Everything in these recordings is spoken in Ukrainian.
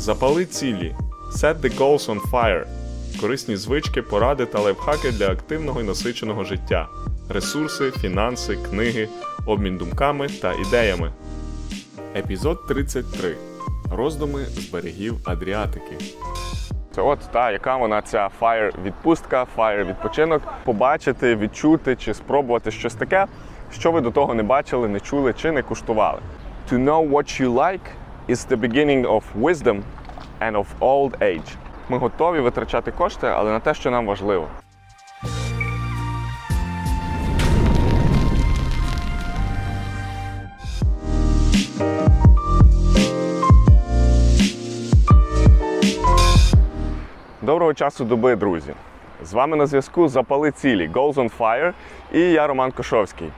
Запали цілі. Set the goals on fire. Корисні звички, поради та лайфхаки для активного і насиченого життя. Ресурси, фінанси, книги, обмін думками та ідеями. Епізод 33. Роздуми з берегів Адріатики. Це от та, яка вона ця фаєр відпустка, фаєр відпочинок. Побачити, відчути чи спробувати щось таке, що ви до того не бачили, не чули чи не куштували. To know what you like is the beginning of wisdom and of old age. Ми готові витрачати кошти, але на те, що нам важливо. Доброго часу доби, друзі! З вами на зв'язку Запали цілі Goals on Fire і я Роман Кошовський.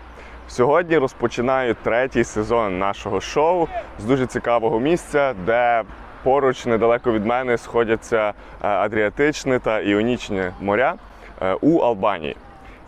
Сьогодні розпочинаю третій сезон нашого шоу з дуже цікавого місця, де поруч недалеко від мене сходяться е, Адріатичне та Іонічне моря е, у Албанії.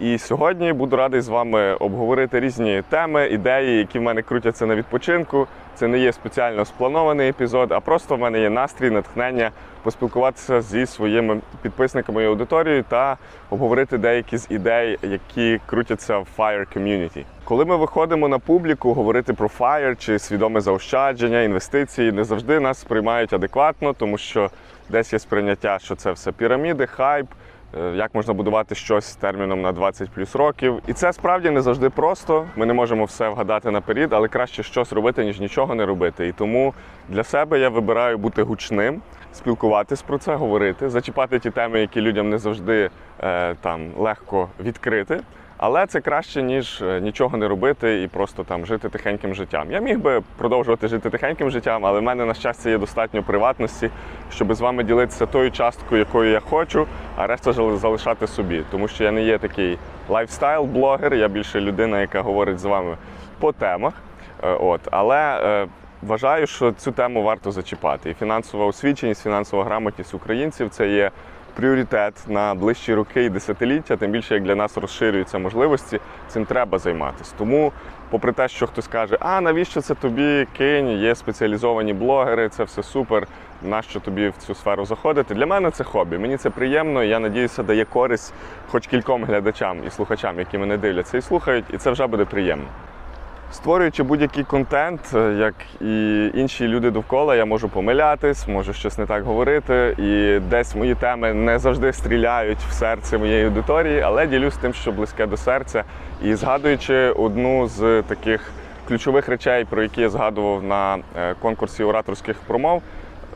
І сьогодні буду радий з вами обговорити різні теми, ідеї, які в мене крутяться на відпочинку. Це не є спеціально спланований епізод, а просто в мене є настрій, натхнення поспілкуватися зі своїми підписниками і аудиторією та обговорити деякі з ідей, які крутяться в FIRE community. Коли ми виходимо на публіку говорити про FIRE чи свідоме заощадження, інвестиції, не завжди нас сприймають адекватно, тому що десь є сприйняття, що це все піраміди, хайп. Е, як можна будувати щось терміном на 20 плюс років. І це справді не завжди просто. Ми не можемо все вгадати наперед, але краще щось робити, ніж нічого не робити. І тому для себе я вибираю бути гучним, спілкуватись про це, говорити, зачіпати ті теми, які людям не завжди е, там легко відкрити. Але це краще, ніж е, нічого не робити і просто там жити тихеньким життям. Я міг би продовжувати жити тихеньким життям, але в мене, на щастя, є достатньо приватності, щоб з вами ділитися тою часткою, якою я хочу, а решта залишати собі. Тому що я не є такий lifestyle -блогер, я більше людина, яка говорить з вами по темах. Е, От, але е, вважаю, що цю тему варто зачіпати. І фінансова освіченість, фінансова грамотність українців це є пріоритет на ближчі роки і десятиліття, тим більше як для нас розширюються можливості, цим треба займатися. Тому, попри те, що хтось каже, а навіщо це тобі кинь, є спеціалізовані блогери, це все супер. Нащо тобі в цю сферу заходити? Для мене це хобі. Мені це приємно. і Я надіюся, дає користь хоч кільком глядачам і слухачам, які мене дивляться і слухають, і це вже буде приємно. Створюючи будь-який контент, е, як і інші люди довкола, я можу помилятись, можу щось не так говорити, і десь мої теми не завжди стріляють в серце моєї аудиторії, але ділюсь тим, що близьке до серця. І згадуючи одну з таких ключових речей, про які я згадував на е, конкурсі ораторських промов,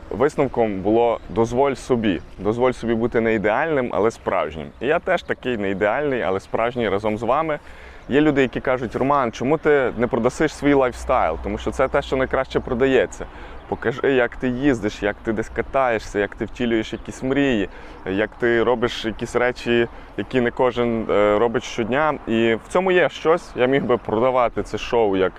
висновком було дозволь собі. Дозволь собі бути не ідеальним, але справжнім. І я теж такий не ідеальний, але справжній разом з вами. Є люди, які кажуть, Роман, чому ти не продасиш свій lifestyle? Тому що це те, що найкраще продається. Покажи, як ти їздиш, як ти десь катаєшся, як ти втілюєш якісь мрії, як ти робиш якісь речі, які не кожен е, робить щодня. І в цьому є щось. Я міг би продавати це шоу як.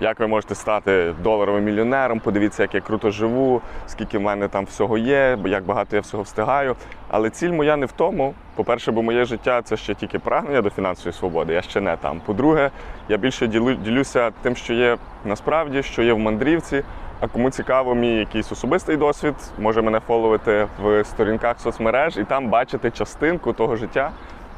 Як ви можете стати доларовим мільйонером? Подивіться, як я круто живу, скільки в мене там всього є, як багато я всього встигаю. Але ціль моя не в тому. По-перше, бо моє життя це ще тільки прагнення до фінансової свободи. Я ще не там. По-друге, я більше ділю, ділюся тим, що є насправді, що є в мандрівці. А кому цікаво мій якийсь особистий досвід, може мене фоловити в сторінках соцмереж і там бачити частинку того життя,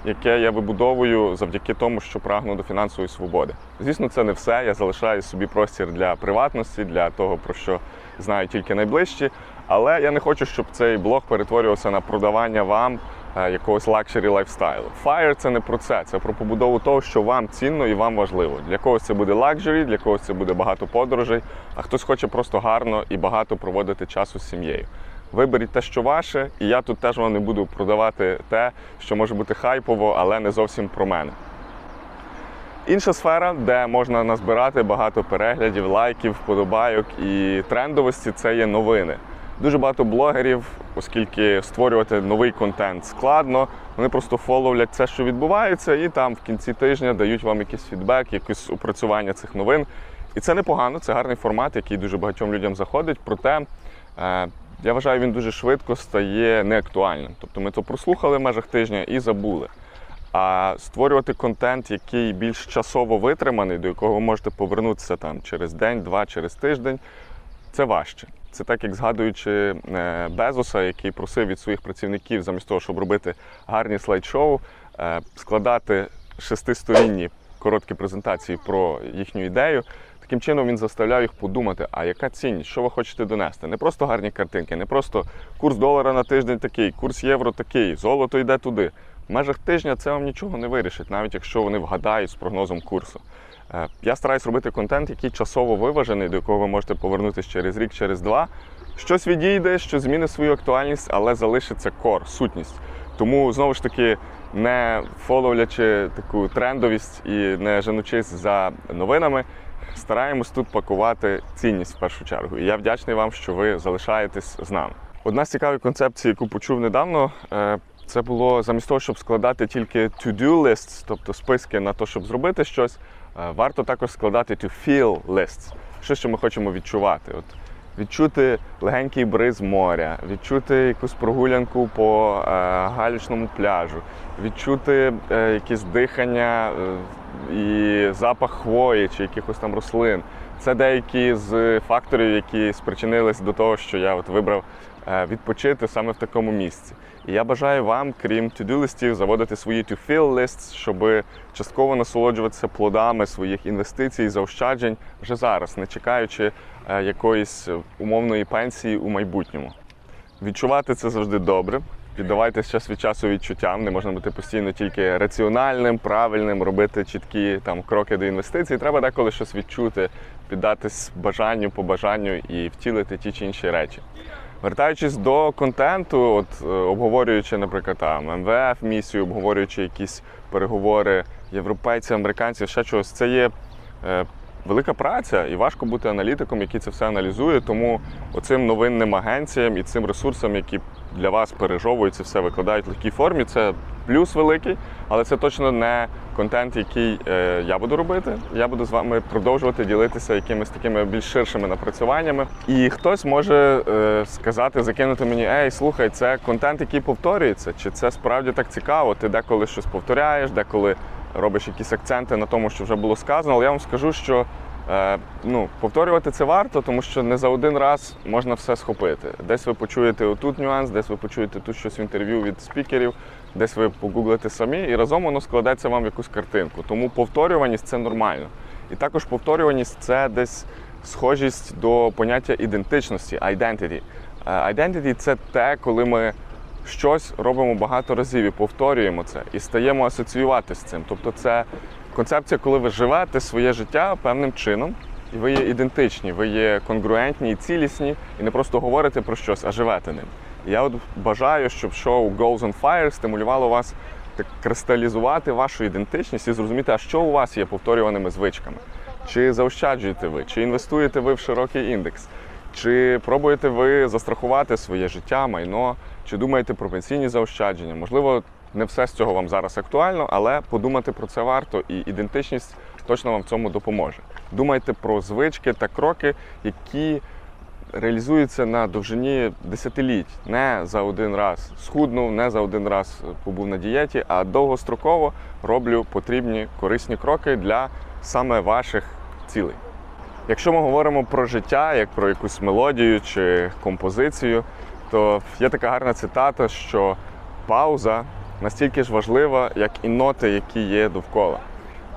яке я вибудовую завдяки тому, що прагну до фінансової свободи. Звісно, це не все. Я залишаю собі простір для приватності, для того, про що знаю тільки найближчі. Але я не хочу, щоб цей блог перетворювався на продавання вам е, якогось luxury lifestyle у. Fire – це не про це, це про побудову того, що вам цінно і вам важливо. Для когось це буде luxury, для когось це буде багато подорожей, а хтось хоче просто гарно і багато проводити часу з сім'єю. Виберіть те, що ваше, і я тут теж вам не буду продавати те, що може бути хайпово, але не зовсім про мене. Інша сфера, де можна назбирати багато переглядів, лайків, вподобайок і трендовості це є новини. Дуже багато блогерів, оскільки створювати новий контент складно, вони просто фоловлять це, що відбувається, і там в кінці тижня дають вам якийсь фідбек, якесь опрацювання цих новин. І це непогано, це гарний формат, який дуже багатьом людям заходить. Проте е, я вважаю, він дуже швидко стає неактуальним. Тобто ми то прослухали в межах тижня і забули. А створювати контент, який більш часово витриманий, до якого ви можете повернутися там через день, два, через тиждень, це важче. Це так, як згадуючи е, Безоса, який просив від своїх працівників, замість того, щоб робити гарні слайд-шоу, е, складати шестисторінні короткі презентації про їхню ідею. Таким чином він заставляв їх подумати, а яка цінність, що ви хочете донести? Не просто гарні картинки, не просто курс долара на тиждень такий, курс євро такий, золото йде туди. В межах тижня це вам нічого не вирішить, навіть якщо вони вгадають з прогнозом курсу. Е, Я стараюсь робити контент, який часово виважений, до якого ви можете повернутися через рік, через два. Щось відійде, що змінить свою актуальність, але залишиться кор, сутність. Тому знову ж таки, не фоловлячи таку трендовість і не женучись за новинами, стараємось тут пакувати цінність в першу чергу. І я вдячний вам, що ви залишаєтесь з нами. Одна з цікавих концепцій, яку почув недавно, е, це було замість того, щоб складати тільки to-do lists, тобто списки на те, щоб зробити щось, е, варто також складати to feel lists, щось, що ми хочемо відчувати. От відчути легенький бриз моря, відчути якусь прогулянку по е, галічному пляжу, відчути е, якесь дихання е, і запах хвої чи якихось там рослин. Це деякі з факторів, які спричинились до того, що я от вибрав е, відпочити саме в такому місці. І я бажаю вам, крім to-do листів, заводити свої to-feel lists, щоб частково насолоджуватися плодами своїх інвестицій, заощаджень вже зараз, не чекаючи якоїсь умовної пенсії у майбутньому. Відчувати це завжди добре. Піддавайтесь час від часу відчуттям. Не можна бути постійно тільки раціональним, правильним, робити чіткі там кроки до інвестицій. Треба деколи щось відчути, піддатись бажанню, побажанню і втілити ті чи інші речі. Вертаючись до контенту, от е, обговорюючи, наприклад, там МВФ місію, обговорюючи якісь переговори європейців, американців, ще чогось, це є е, велика праця, і важко бути аналітиком, який це все аналізує. Тому оцим новинним агенціям і цим ресурсам, які для вас пережовують це все, викладають в легкій формі, це плюс великий, але це точно не контент, який е, я буду робити. Я буду з вами продовжувати ділитися якимись такими більш ширшими напрацюваннями. І хтось може е, сказати, закинути мені, ей, слухай, це контент, який повторюється, чи це справді так цікаво? Ти деколи щось повторяєш, деколи робиш якісь акценти на тому, що вже було сказано. Але я вам скажу, що ну, повторювати це варто, тому що не за один раз можна все схопити. Десь ви почуєте отут нюанс, десь ви почуєте тут щось в інтерв'ю від спікерів, десь ви погуглите самі, і разом воно складеться вам в якусь картинку. Тому повторюваність це нормально. І також повторюваність це десь схожість до поняття ідентичності, identity. Е, Identity – це те, коли ми щось робимо багато разів і повторюємо це, і стаємо асоціювати з цим. Тобто, це концепція, коли ви живете своє життя певним чином, і ви є ідентичні, ви є конгруентні і цілісні, і не просто говорите про щось, а живете ним. І я от бажаю, щоб шоу Goals on Fire стимулювало вас так кристалізувати вашу ідентичність і зрозуміти, а що у вас є повторюваними звичками. Чи заощаджуєте ви, чи інвестуєте ви в широкий індекс, чи пробуєте ви застрахувати своє життя, майно, чи думаєте про пенсійні заощадження? Можливо, не все з цього вам зараз актуально, але подумати про це варто, і ідентичність точно вам в цьому допоможе. Думайте про звички та кроки, які реалізуються на довжині десятиліть, не за один раз схуднув, не за один раз побув на дієті, а довгостроково роблю потрібні корисні кроки для саме ваших цілей. Якщо ми говоримо про життя, як про якусь мелодію чи композицію, то є така гарна цитата, що пауза настільки ж важлива, як і ноти, які є довкола.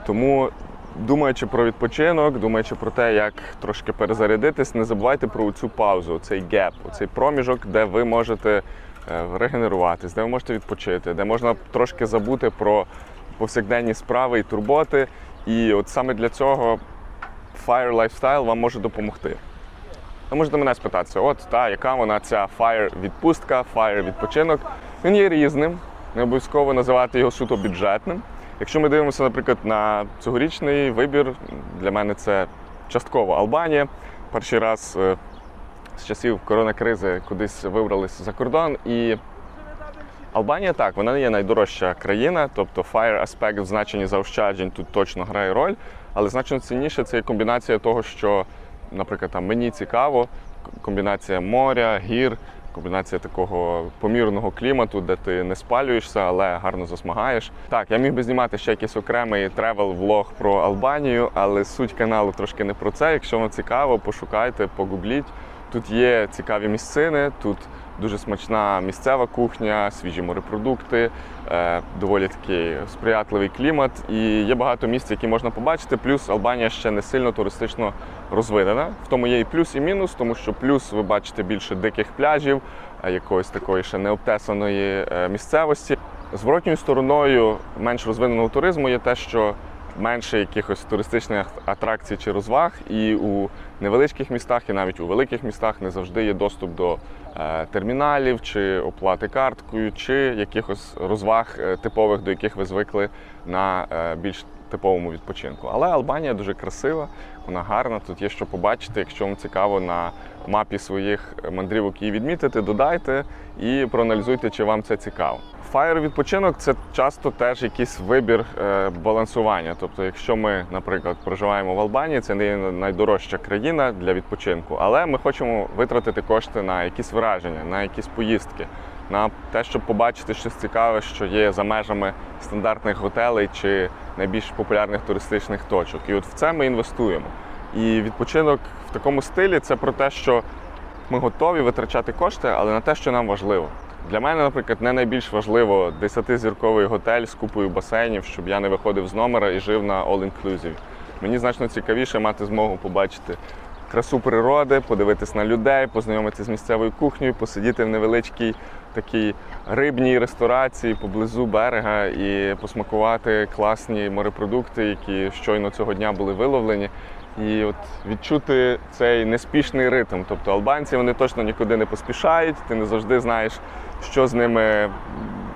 Тому, думаючи про відпочинок, думаючи про те, як трошки перезарядитись, не забувайте про цю паузу, цей геп, цей проміжок, де ви можете е, регенеруватись, де ви можете відпочити, де можна трошки забути про повсякденні справи і турботи. І от саме для цього Fire Lifestyle вам може допомогти. Ви можете мене спитатися, от та, яка вона ця Fire відпустка, Fire відпочинок. Він є різним, не обов'язково називати його суто бюджетним. Якщо ми дивимося, наприклад, на цьогорічний вибір, для мене це частково Албанія. Перший раз е, з часів коронакризи кудись вибрались за кордон. І Албанія так, вона не є найдорожча країна, тобто fire аспект в значенні заощаджень тут точно грає роль, але значно цінніше це є комбінація того, що, наприклад, там мені цікаво, комбінація моря, гір, комбінація такого помірного клімату, де ти не спалюєшся, але гарно засмагаєш. Так, я міг би знімати ще якийсь окремий тревел-влог про Албанію, але суть каналу трошки не про це. Якщо вам цікаво, пошукайте, погугліть. Тут є цікаві місцини, тут дуже смачна місцева кухня, свіжі морепродукти, е, доволі такий сприятливий клімат. І є багато місць, які можна побачити. Плюс Албанія ще не сильно туристично розвинена. В тому є і плюс, і мінус, тому що плюс ви бачите більше диких пляжів, е, якоїсь такої ще необтесаної е, місцевості. Зворотньою стороною менш розвиненого туризму є те, що менше якихось туристичних атракцій чи розваг, і у невеличких містах, і навіть у великих містах не завжди є доступ до е, терміналів чи оплати карткою, чи якихось розваг е, типових, до яких ви звикли на е, більш типовому відпочинку. Але Албанія дуже красива, вона гарна. Тут є що побачити. Якщо вам цікаво на мапі своїх мандрівок її відмітити, додайте і проаналізуйте, чи вам це цікаво. Фаєр відпочинок це часто теж якийсь вибір е, балансування. Тобто, якщо ми, наприклад, проживаємо в Албанії, це не найдорожча країна для відпочинку, але ми хочемо витратити кошти на якісь враження, на якісь поїздки, на те, щоб побачити щось цікаве, що є за межами стандартних готелей чи найбільш популярних туристичних точок. І от в це ми інвестуємо. І відпочинок в такому стилі це про те, що ми готові витрачати кошти, але на те, що нам важливо. Для мене, наприклад, не найбільш важливо 10-зірковий готель з купою басейнів, щоб я не виходив з номера і жив на all-inclusive. Мені значно цікавіше мати змогу побачити красу природи, подивитись на людей, познайомитися з місцевою кухнею, посидіти в невеличкій такій рибній ресторації поблизу берега і посмакувати класні морепродукти, які щойно цього дня були виловлені. І от відчути цей неспішний ритм. Тобто албанці вони точно нікуди не поспішають, ти не завжди знаєш, що з ними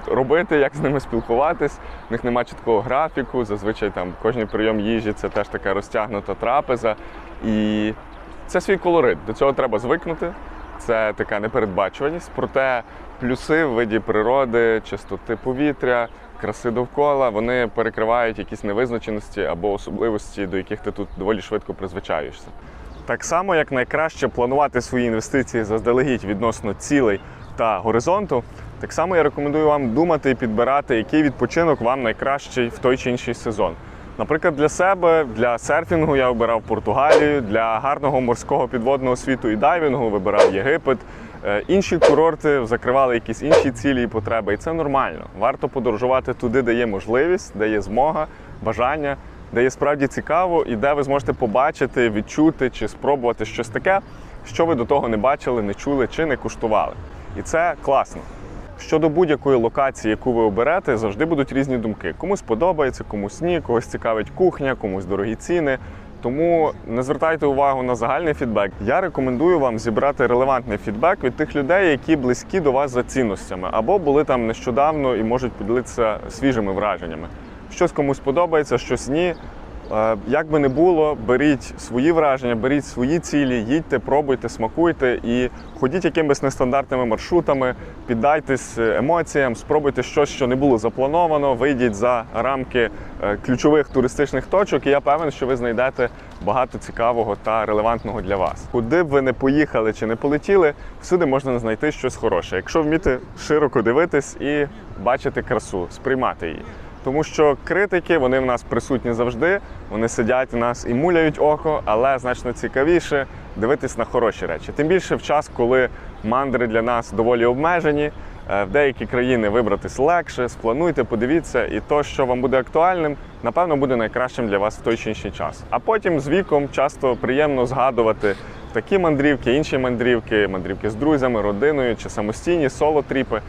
робити, як з ними спілкуватись. В них немає чіткого графіку. Зазвичай там кожний прийом їжі це теж така розтягнута трапеза. І це свій колорит. До цього треба звикнути. Це така непередбачуваність. Проте плюси в виді природи, чистоти повітря, краси довкола, вони перекривають якісь невизначеності або особливості, до яких ти тут доволі швидко призвичаєшся. Так само, як найкраще планувати свої інвестиції заздалегідь відносно цілей та горизонту, так само я рекомендую вам думати і підбирати, який відпочинок вам найкращий в той чи інший сезон. Наприклад, для себе, для серфінгу я обирав Португалію, для гарного морського підводного світу і дайвінгу вибирав Єгипет. Е, Інші курорти закривали якісь інші цілі і потреби, і це нормально. Варто подорожувати туди, де є можливість, де є змога, бажання, де є справді цікаво, і де ви зможете побачити, відчути чи спробувати щось таке, що ви до того не бачили, не чули чи не куштували. І це класно. Щодо будь-якої локації, яку ви оберете, завжди будуть різні думки. Комусь подобається, комусь ні, когось цікавить кухня, комусь дорогі ціни. Тому не звертайте увагу на загальний фідбек. Я рекомендую вам зібрати релевантний фідбек від тих людей, які близькі до вас за цінностями, або були там нещодавно і можуть поділитися свіжими враженнями. Щось комусь подобається, щось ні. Е, Як би не було, беріть свої враження, беріть свої цілі, їдьте, пробуйте, смакуйте і ходіть якимись нестандартними маршрутами, піддайтесь емоціям, спробуйте щось, що не було заплановано, вийдіть за рамки е, ключових туристичних точок, і я певен, що ви знайдете багато цікавого та релевантного для вас. Куди б ви не поїхали чи не полетіли, всюди можна знайти щось хороше, якщо вміти широко дивитись і бачити красу, сприймати її. Тому що критики вони в нас присутні завжди. Вони сидять у нас і муляють око, але значно цікавіше дивитись на хороші речі. Тим більше в час, коли мандри для нас доволі обмежені. е, В деякі країни вибратись легше, сплануйте, подивіться, і то, що вам буде актуальним, напевно, буде найкращим для вас в той чи інший час. А потім з віком часто приємно згадувати такі мандрівки, інші мандрівки, мандрівки з друзями, родиною чи самостійні соло-тріпи.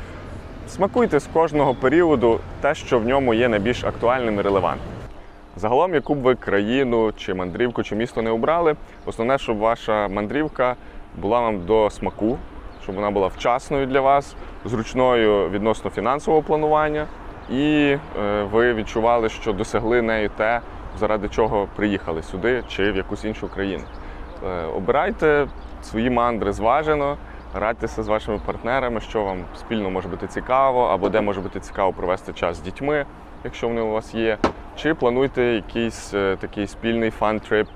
Смакуйте з кожного періоду те, що в ньому є найбільш актуальним і релевантним. Загалом, яку б ви країну, чи мандрівку, чи місто не обрали, основне, щоб ваша мандрівка була вам до смаку, щоб вона була вчасною для вас, зручною відносно фінансового планування, і е, ви відчували, що досягли нею те, заради чого приїхали сюди чи в якусь іншу країну. Е, Обирайте свої мандри зважено, радьтеся з вашими партнерами, що вам спільно може бути цікаво, або де може бути цікаво провести час з дітьми, якщо вони у вас є. Чи плануйте якийсь е, такий спільний фан-трип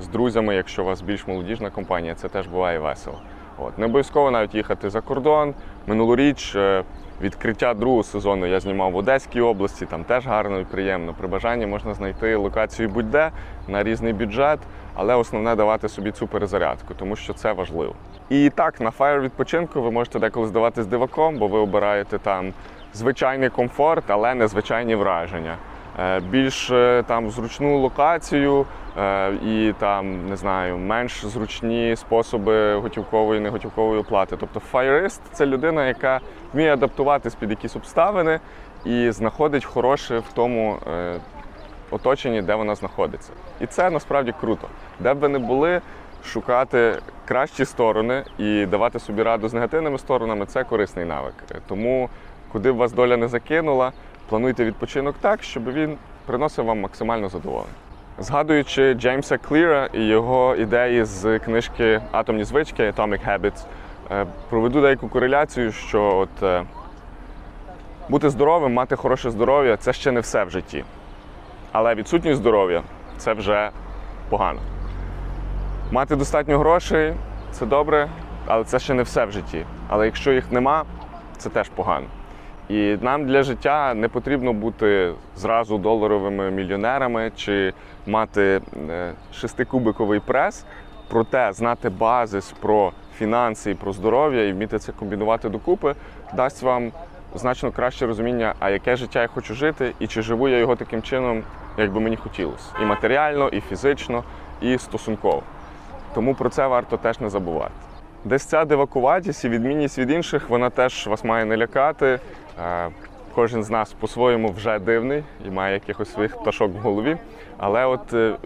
з друзями, якщо у вас більш молодіжна компанія, це теж буває весело. От. Не обов'язково навіть їхати за кордон. Минулоріч е, Відкриття другого сезону я знімав в Одеській області, там теж гарно і приємно. При бажанні можна знайти локацію будь-де на різний бюджет, але основне давати собі цю перезарядку, тому що це важливо. І так, на фаєр відпочинку ви можете деколи здаватись диваком, бо ви обираєте там звичайний комфорт, але незвичайні враження. Е, Більш е, там зручну локацію е, і там не знаю, менш зручні способи готівкової неготівкової оплати. Тобто фаєрист це людина, яка вміє адаптуватись під якісь обставини і знаходить хороше в тому оточенні, де вона знаходиться. І це насправді круто. Де б ви не були, шукати кращі сторони і давати собі раду з негативними сторонами це корисний навик. Тому, куди б вас доля не закинула, плануйте відпочинок так, щоб він приносив вам максимально задоволення. Згадуючи Джеймса Кліра і його ідеї з книжки Атомні звички Atomic Habits, е, проведу деяку кореляцію, що от е, бути здоровим, мати хороше здоров'я це ще не все в житті. Але відсутність здоров'я це вже погано. Мати достатньо грошей це добре, але це ще не все в житті. Але якщо їх нема, це теж погано. І нам для життя не потрібно бути зразу доларовими мільйонерами чи мати е, шестикубиковий прес, проте знати базис про фінанси і про здоров'я і вміти це комбінувати докупи, дасть вам значно краще розуміння, а яке життя я хочу жити, і чи живу я його таким чином, як би мені хотілося. І матеріально, і фізично, і стосунково. Тому про це варто теж не забувати. Десь ця дивакуватість і відмінність від інших, вона теж вас має не лякати. Е, Кожен з нас по-своєму вже дивний і має якихось своїх пташок в голові. Але от е,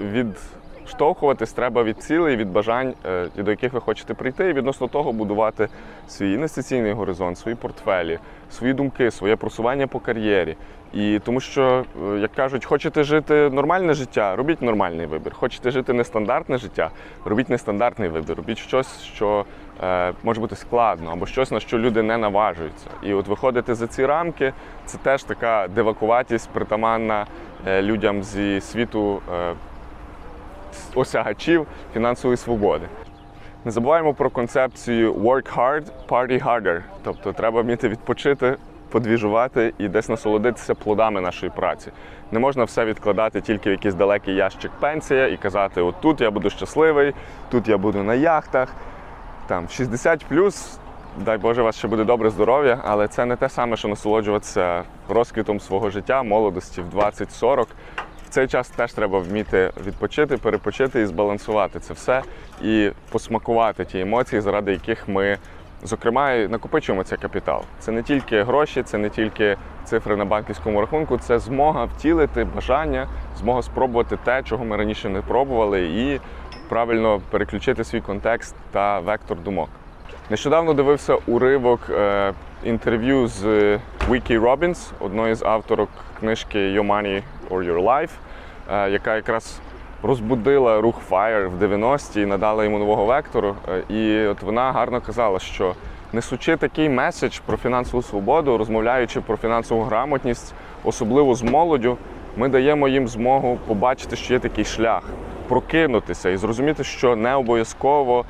відштовхуватись треба від цілей, від бажань, е, до яких ви хочете прийти, і відносно того будувати свій інвестиційний горизонт, свої портфелі, свої думки, своє просування по кар'єрі. І тому що, е, як кажуть, хочете жити нормальне життя, робіть нормальний вибір. Хочете жити нестандартне життя, робіть нестандартний вибір. Робіть щось, що е, може бути складно, або щось, на що люди не наважуються. І от виходити за ці рамки це теж така дивакуватість, притаманна е, людям зі світу е, осягачів фінансової свободи. Не забуваємо про концепцію work hard, party harder. Тобто треба вміти відпочити, подвіжувати і десь насолодитися плодами нашої праці. Не можна все відкладати тільки в якийсь далекий ящик пенсія і казати: от тут я буду щасливий, тут я буду на яхтах. Там 60 плюс, дай Боже, у вас ще буде добре здоров'я, але це не те саме, що насолоджуватися розквітом свого життя, молодості в 20-40. Цей час теж треба вміти відпочити, перепочити і збалансувати це все і посмакувати ті емоції, заради яких ми, зокрема, накопичуємо цей капітал. Це не тільки гроші, це не тільки цифри на банківському рахунку, це змога втілити бажання, змога спробувати те, чого ми раніше не пробували, і правильно переключити свій контекст та вектор думок. Нещодавно дивився уривок е, інтерв'ю з Вікі Робінс, одної з авторок книжки Your Money or Your Life, е, яка якраз розбудила рух FIRE в 90-ті і надала йому нового вектору. Е, І от вона гарно казала, що несучи такий меседж про фінансову свободу, розмовляючи про фінансову грамотність, особливо з молоддю, ми даємо їм змогу побачити, що є такий шлях, прокинутися і зрозуміти, що не обов'язково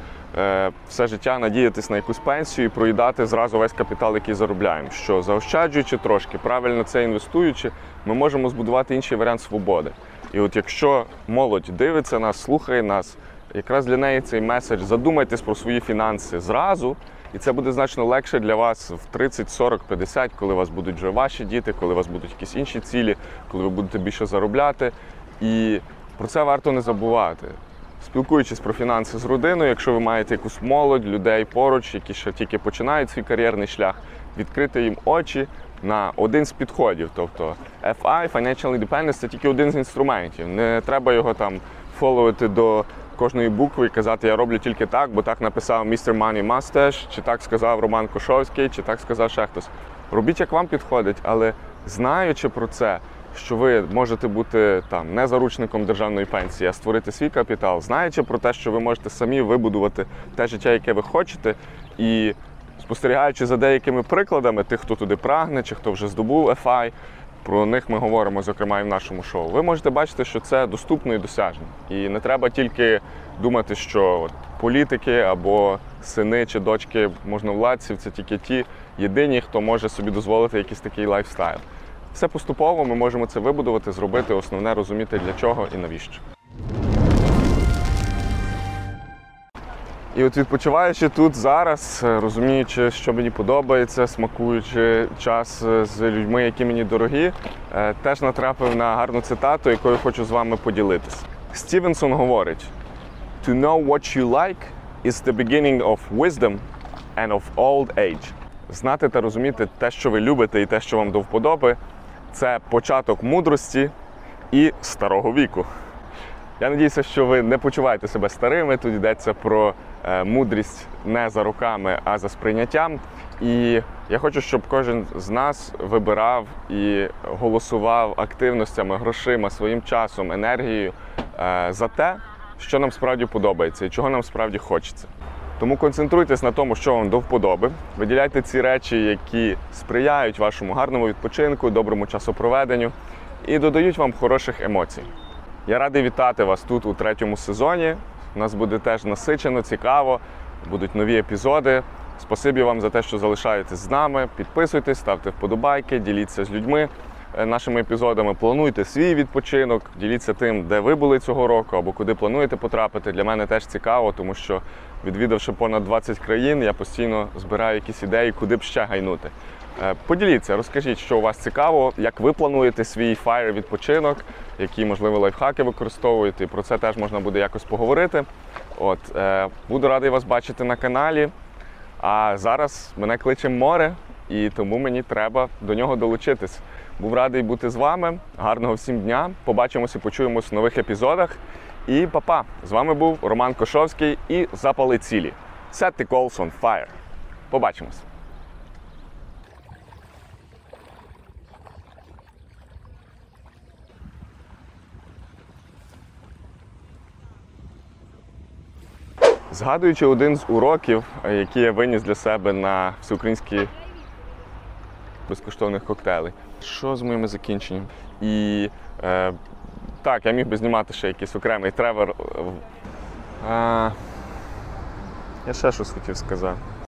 все життя надіятись на якусь пенсію і проїдати зразу весь капітал, який заробляємо. Що заощаджуючи трошки, правильно це інвестуючи, ми можемо збудувати інший варіант свободи. І от якщо молодь дивиться нас, слухає нас, якраз для неї цей меседж задумайтесь про свої фінанси зразу. І це буде значно легше для вас в 30, 40, 50, коли у вас будуть вже ваші діти, коли у вас будуть якісь інші цілі, коли ви будете більше заробляти. І про це варто не забувати. Спілкуючись про фінанси з родиною, якщо ви маєте якусь молодь, людей поруч, які ще тільки починають свій кар'єрний шлях, відкрити їм очі на один з підходів. Тобто FI, Financial Independence – це тільки один з інструментів. Не треба його там фоловити до кожної букви і казати, я роблю тільки так, бо так написав Mr. Money Mustache, чи так сказав Роман Кошовський, чи так сказав ще хтось. Робіть, як вам підходить, але знаючи про це, що ви можете бути там не заручником державної пенсії, а створити свій капітал, знаючи про те, що ви можете самі вибудувати те життя, яке ви хочете, і спостерігаючи за деякими прикладами тих, хто туди прагне, чи хто вже здобув FI, Про них ми говоримо, зокрема, і в нашому шоу. Ви можете бачити, що це доступно і досяжно. І не треба тільки думати, що от політики або сини чи дочки можновладців це тільки ті єдині, хто може собі дозволити якийсь такий lifestyle. Все поступово ми можемо це вибудувати, зробити основне, розуміти для чого і навіщо. І от відпочиваючи тут зараз, е, розуміючи, що мені подобається, смакуючи час е, з людьми, які мені дорогі, е, теж натрапив на гарну цитату, якою хочу з вами поділитися. Стівенсон говорить: To know what you like is the beginning of wisdom and of old age. Знати та розуміти те, що ви любите, і те, що вам до вподоби, це початок мудрості і старого віку. Я надіюся, що ви не почуваєте себе старими. Тут йдеться про е, мудрість не за руками, а за сприйняттям. І я хочу, щоб кожен з нас вибирав і голосував активностями, грошима, своїм часом, енергією е, за те, що нам справді подобається і чого нам справді хочеться. Тому концентруйтесь на тому, що вам до вподоби. Виділяйте ці речі, які сприяють вашому гарному відпочинку, доброму часопроведенню і додають вам хороших емоцій. Я радий вітати вас тут у третьому сезоні. У нас буде теж насичено, цікаво, будуть нові епізоди. Спасибі вам за те, що залишаєтесь з нами. Підписуйтесь, ставте вподобайки, діліться з людьми е, нашими епізодами. Плануйте свій відпочинок, діліться тим, де ви були цього року або куди плануєте потрапити. Для мене теж цікаво, тому що відвідавши понад 20 країн, я постійно збираю якісь ідеї, куди б ще гайнути. Е, Поділіться, розкажіть, що у вас цікаво, як ви плануєте свій фаєр відпочинок, які, можливо, лайфхаки використовуєте. Про це теж можна буде якось поговорити. От, е, буду радий вас бачити на каналі. А зараз мене кличе море, і тому мені треба до нього долучитись. Був радий бути з вами. Гарного всім дня. Побачимося, почуємось в нових епізодах. І па-па! З вами був Роман Кошовський і Запали цілі. Set the goals on fire. Побачимось! Згадуючи один з уроків, які я виніс для себе на всеукраїнські безкоштовних коктейлей. Що з моїми закінченням? І е, так, я міг би знімати ще якийсь окремий тревер. А, я ще щось хотів сказати.